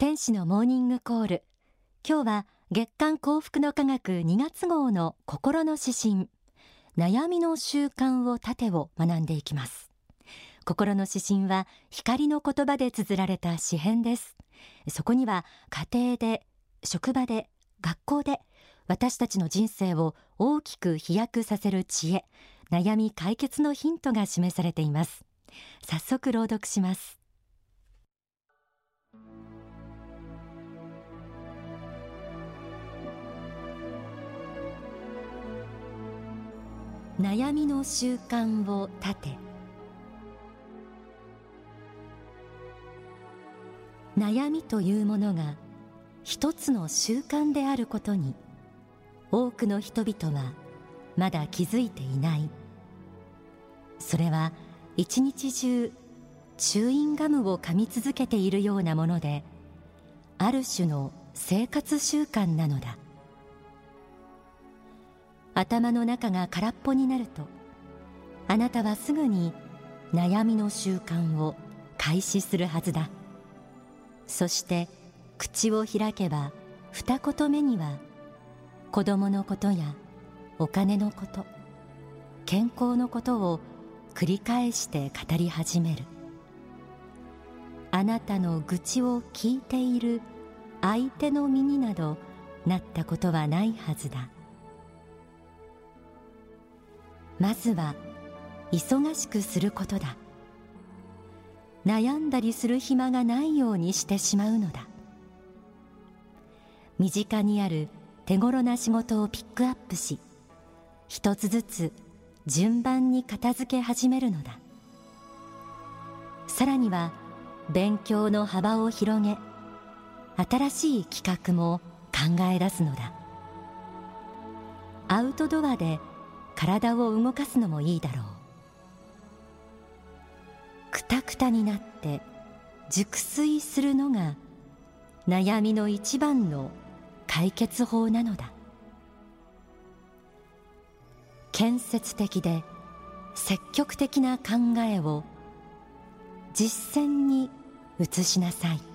天使のモーニングコール。今日は月刊幸福の科学2月号の心の指針。悩みの習慣を盾を学んでいきます。心の指針は光の言葉で綴られた詩編です。そこには家庭で職場で学校で私たちの人生を大きく飛躍させる知恵悩み解決のヒントが示されています。早速朗読します。悩みの習慣を立て。悩みというものが一つの習慣であることに多くの人々はまだ気づいていない。それは一日中チューインガムを噛み続けているようなものである種の生活習慣なのだ。頭の中が空っぽになるとあなたはすぐに悩みの習慣を開始するはずだ。そして口を開けば二言目には子供のことやお金のこと健康のことを繰り返して語り始める。あなたの愚痴を聞いている相手の身になどなったことはないはずだ。まずは忙しくすることだ。悩んだりする暇がないようにしてしまうのだ。身近にある手頃な仕事をピックアップし一つずつ順番に片付け始めるのだ。さらには勉強の幅を広げ新しい企画も考え出すのだ。アウトドアで体を動かすのもいいだろう。くたくたになって熟睡するのが悩みの一番の解決法なのだ。建設的で積極的な考えを実践に移しなさい。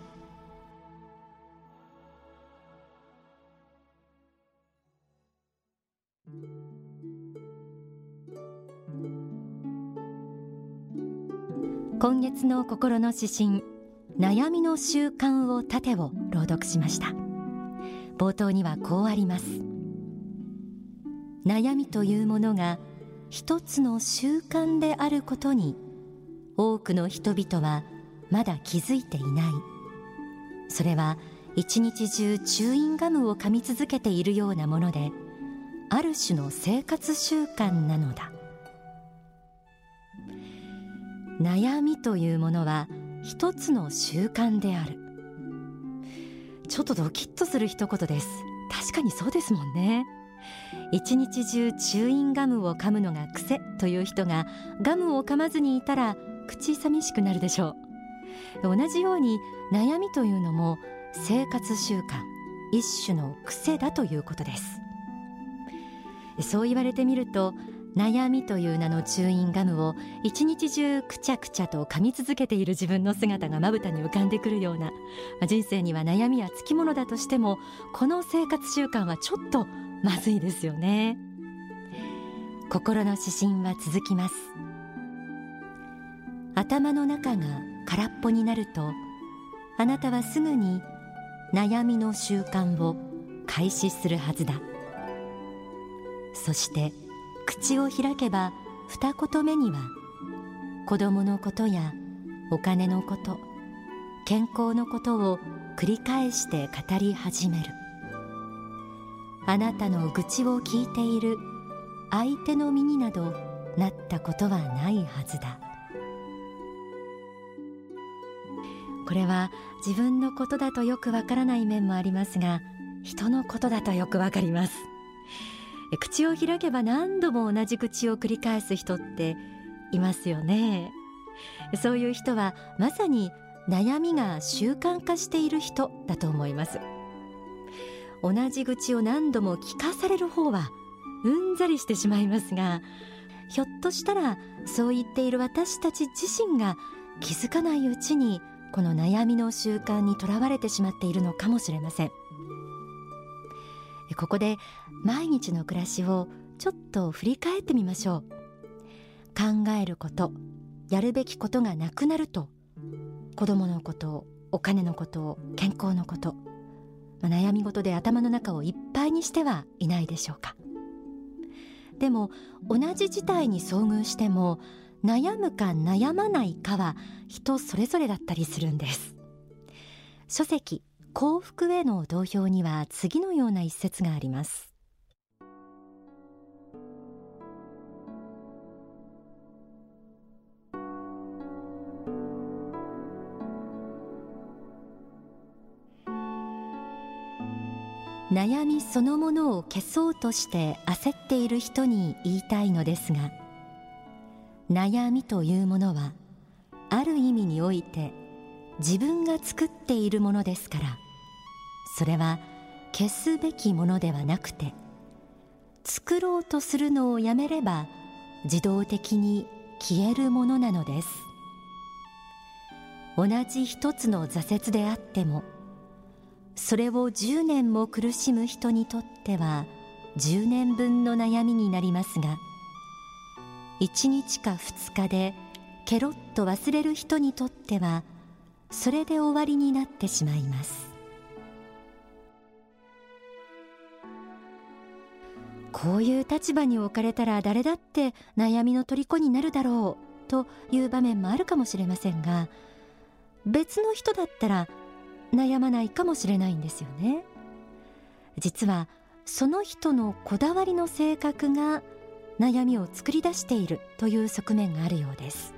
今月の心の指針悩みの習慣を盾を朗読しました。冒頭にはこうあります。悩みというものが一つの習慣であることに多くの人々はまだ気づいていない。それは一日中チューインガムを噛み続けているようなものである種の生活習慣なのだ。悩みというものは一つの習慣である。ちょっとドキッとする一言です。確かにそうですもんね。一日中チューインガムを噛むのが癖という人がガムを噛まずにいたら口寂しくなるでしょう。同じように悩みというのも生活習慣一種の癖だということです。そう言われてみると悩みという名のチューインガムを一日中くちゃくちゃと噛み続けている自分の姿がまぶたに浮かんでくるような人生には悩みはつきものだとしてもこの生活習慣はちょっとまずいですよね。心の指針は続きます。頭の中が空っぽになるとあなたはすぐに悩みの習慣を開始するはずだ。そして口を開けば二言目には子供のことやお金のこと健康のことを繰り返して語り始める。あなたの愚痴を聞いている相手の身になどなったことはないはずだ。これは自分のことだとよくわからない面もありますが人のことだとよくわかります。口を開けば何度も同じ口を繰り返す人っていますよね。そういう人はまさに悩みが習慣化している人だと思います。同じ口を何度も聞かされる方はうんざりしてしまいますがひょっとしたらそう言っている私たち自身が気づかないうちにこの悩みの習慣にとらわれてしまっているのかもしれません。ここで毎日の暮らしをちょっと振り返ってみましょう。考えることやるべきことがなくなると。子供のことお金のこと健康のこと、ま、悩み事で頭の中をいっぱいにしてはいないでしょうか。でも同じ事態に遭遇しても悩むか悩まないかは人それぞれだったりするんです。書籍幸福への同票には次のような一節があります。悩みそのものを消そうとして焦っている人に言いたいのですが悩みというものはある意味において自分が作っているものですからそれは消すべきものではなくて作ろうとするのをやめれば自動的に消えるものなのです。同じ一つの挫折であってもそれを10年も苦しむ人にとっては10年分の悩みになりますが1日か2日でケロッと忘れる人にとってはそれで終わりになってしまいます。こういう立場に置かれたら誰だって悩みの虜になるだろうという場面もあるかもしれませんが別の人だったら悩まないかもしれないんですよね。実はその人のこだわりの性格が悩みを作り出しているという側面があるようです。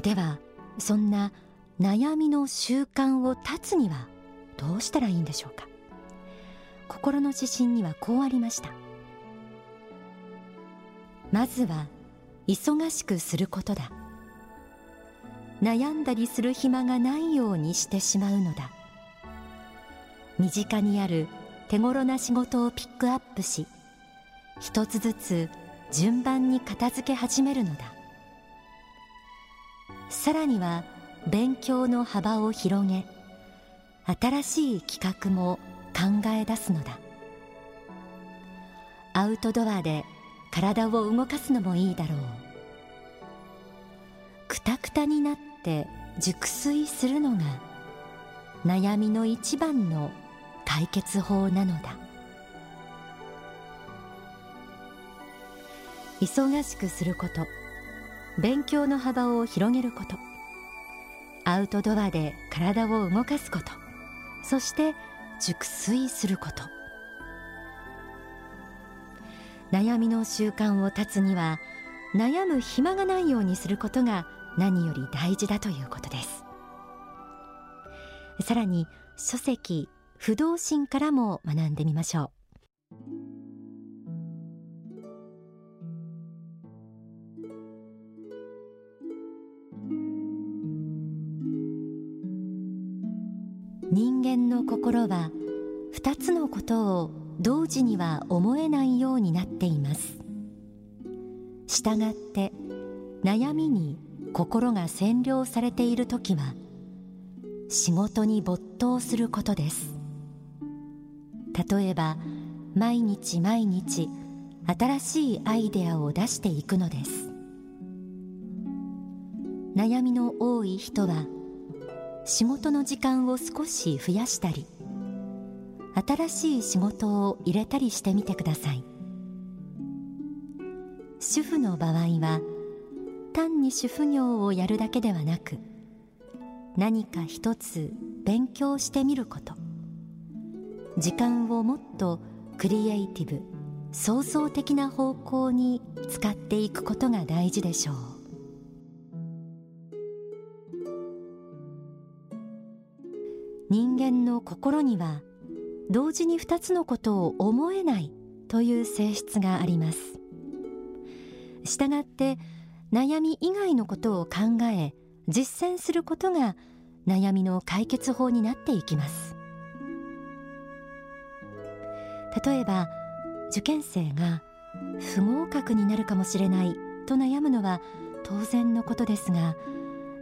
ではそんな悩みの習慣を断つにはどうしたらいいんでしょうか？心の指針にはこうありました。まずは忙しくすることだ。悩んだりする暇がないようにしてしまうのだ。身近にある手頃な仕事をピックアップし一つずつ順番に片付け始めるのだ。さらには勉強の幅を広げ新しい企画も考え出すのだ。アウトドアで体を動かすのもいいだろう。くたくたになって熟睡するのが悩みの一番の解決法なのだ。忙しくすること勉強の幅を広げることアウトドアで体を動かすことそして熟睡すること。悩みの習慣を断つには悩む暇がないようにすることが何より大事だということです。さらに書籍不動心からも学んでみましょう。の心は二つのことを同時には思えないようになっています。したがって悩みに心が占領されている時は仕事に没頭することです。例えば毎日毎日新しいアイデアを出していくのです。悩みの多い人は仕事の時間を少し増やしたり新しい仕事を入れたりしてみてください。主婦の場合は単に主婦業をやるだけではなく何か一つ勉強してみること。時間をもっとクリエイティブ創造的な方向に使っていくことが大事でしょう。の心には同時に二つのことを思えないという性質があります。したがって悩み以外のことを考え実践することが悩みの解決法になっていきます。例えば受験生が不合格になるかもしれないと悩むのは当然のことですが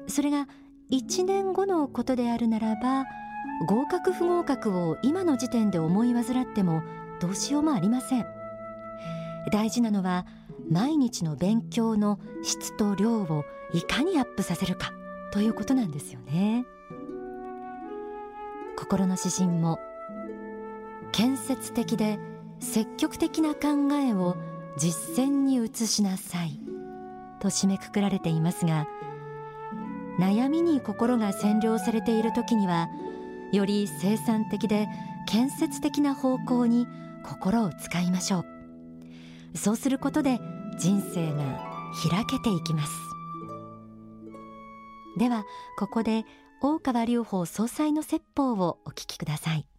それが1年後のことであるならば合格不合格を今の時点で思い患ってもどうしようもありません。大事なのは毎日の勉強の質と量をいかにアップさせるかということなんですよね。心の指針も建設的で積極的な考えを実践に移しなさいと締めくくられていますが悩みに心が占領されている時にはより生産的で建設的な方向に心を使いましょう。そうすることで人生が開けていきます。ではここで大川隆法総裁の説法をお聞きください。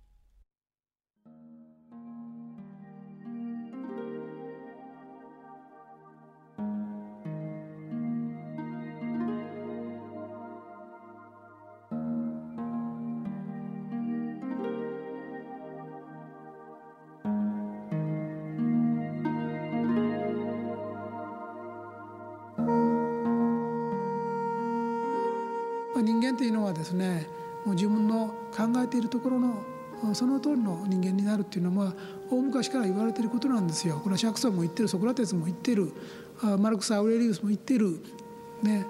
人間というのはですねもう自分の考えているところのその通りの人間になるっていうのは大昔から言われていることなんですよ。これは釈尊も言ってるソクラテスも言ってるマルクス・アウレリウスも言ってる、ね、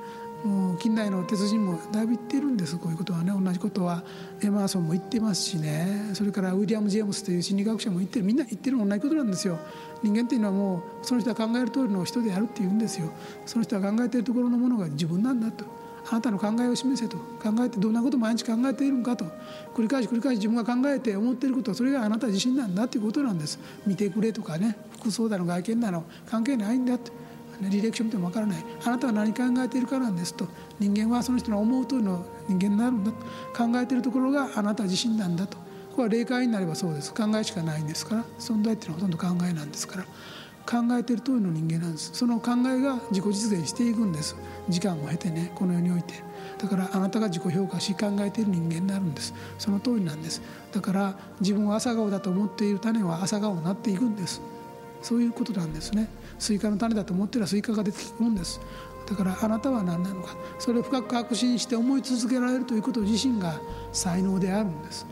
もう近代の鉄人もだいぶ言ってるんですこういうことはね同じことはエマーソンも言ってますしねそれからウィリアム・ジェームスという心理学者も言ってるみんな言ってる同じことなんですよ。人間っていうのはもうその人が考える通りの人であるって言うんですよ。その人が考えてるところのものが自分なんだと。あなたの考えを示せと。考えてどんなことを毎日考えているのかと。繰り返し繰り返し自分が考えて思っていること。はそれがあなた自身なんだということなんです。見てくれとかね。服装だの外見だの。関係ないんだと履歴書見てもわからない。あなたは何考えているかなんですと。人間はその人の思う通りの人間になるんだと。考えているところがあなた自身なんだと。これは霊界になればそうです。考えしかないんですから。存在っていうのはほとんど考えなんですから。考えている通りの人間なんです。その考えが自己実現していくんです。時間を経てねこの世において。だからあなたが自己評価し考えている人間になるんです。その通りなんです。だから自分は朝顔だと思っている種は朝顔になっていくんです。そういうことなんですね。スイカの種だと思っていたらスイカが出てくるんです。だからあなたは何なのか。それを深く確信して思い続けられるということ自身が才能であるんです。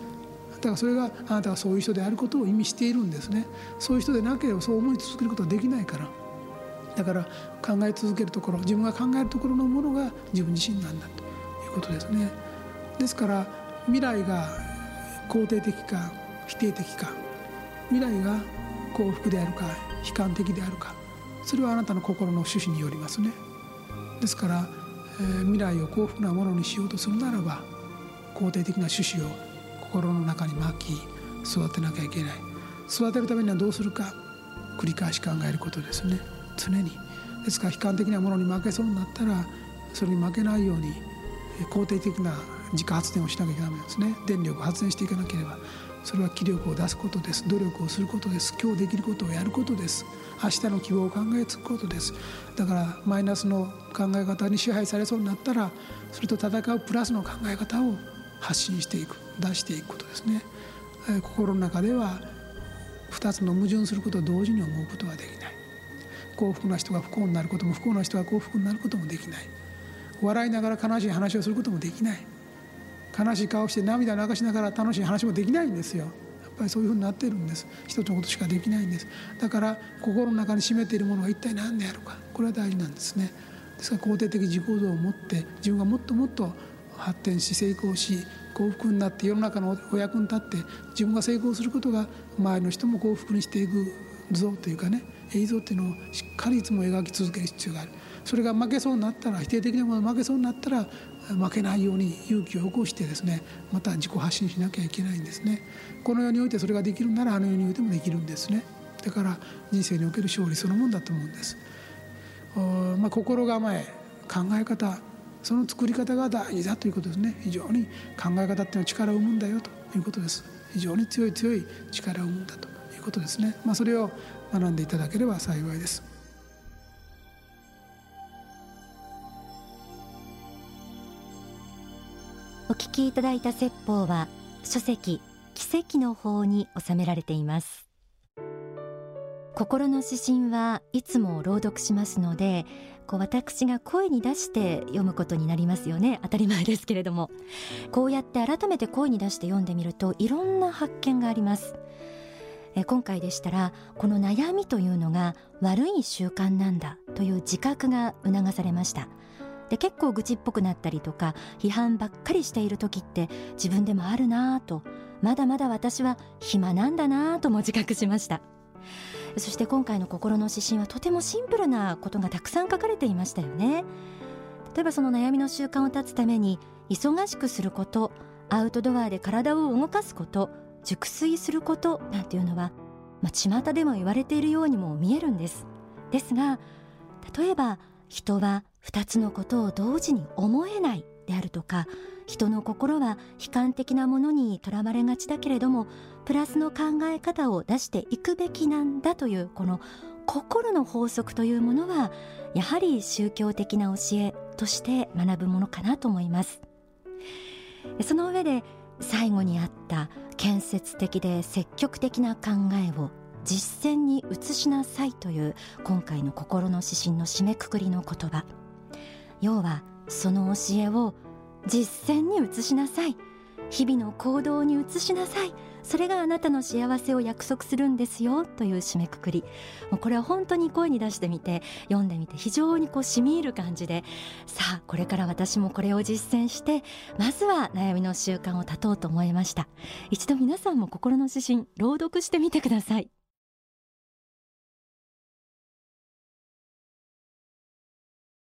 だからそれがあなたがそういう人であることを意味しているんですね。そういう人でなければそう思い続けることはできないから。だから考え続けるところ自分が考えるところのものが自分自身なんだと。いうことですね。ですから未来が肯定的か否定的か。未来が幸福であるか悲観的であるか。それはあなたの心の趣旨によりますね。ですから、えー、未来を幸福なものにしようとするならば肯定的な趣旨を心の中に巻き育てなきゃいけない。育てるためにはどうするか。繰り返し考えることですね。常に。ですから悲観的なものに負けそうになったらそれに負けないように肯定的な自家発電をしなきゃダメですね。電力を発電していかなければ。それは気力を出すことです。努力をすることです。今日できることをやることです。明日の希望を考えつくことです。だからマイナスの考え方に支配されそうになったらそれと戦うプラスの考え方を発信していく出していくことですね、心の中では2つの矛盾することを同時に思うことはできない。幸福な人が不幸になることも不幸な人が幸福になることもできない。笑いながら悲しい話をすることもできない。悲しい顔して涙を流しながら楽しい話もできないんですよ。やっぱりそういうふうになってるんです。一つのことしかできないんです。だから心の中に秘めているものが一体何であるか。これは大事なんですね。ですから肯定的自己像を持って自分がもっともっと発展し成功し幸福になって世の中のお役に立って自分が成功することが周りの人も幸福にしていく像というかね映像っていうのをしっかりいつも描き続ける必要がある。それが負けそうになったら否定的なものが負けそうになったら負けないように勇気を起こしてですねまた自己発信しなきゃいけないんですね。この世においてそれができるならあの世においてもできるんですね。だから人生における勝利そのものだと思うんです。まあ、心構え考え方その作り方が大事だということですね。非常に考え方っていうのは力を生むんだよということです。非常に強い強い力を生むんだということですね、まあ、それを学んでいただければ幸いです。お聞きいただいた説法は書籍奇跡の法に収められています。心の指針はいつも朗読しますのでこう私が声に出して読むことになりますよね。当たり前ですけれども。こうやって改めて声に出して読んでみるといろんな発見があります。え今回でしたらこの悩みというのが悪い習慣なんだという自覚が促されました。で結構愚痴っぽくなったりとか批判ばっかりしている時って自分でもあるなぁとまだまだ私は暇なんだなぁとも自覚しました。そして今回の心の指針はとてもシンプルなことがたくさん書かれていましたよね。例えばその悩みの習慣を断つために忙しくすることアウトドアで体を動かすこと熟睡することなんていうのは、まあ、巷でも言われているようにも見えるんです。ですが例えば人は2つのことを同時に思えない。であるとか人の心は悲観的なものにとらわれがちだけれどもプラスの考え方を出していくべきなんだというこの心の法則というものはやはり宗教的な教えとして学ぶものかなと思います。その上で最後にあった建設的で積極的な考えを実践に移しなさいという今回の心の指針の締めくくりの言葉。要はその教えを実践に移しなさい。日々の行動に移しなさい。それがあなたの幸せを約束するんですよ。という締めくくり。もうこれは本当に声に出してみて読んでみて非常にこう染み入る感じで。さあこれから私もこれを実践してまずは悩みの習慣を断とうと思いました。一度皆さんも心の指針朗読してみてください。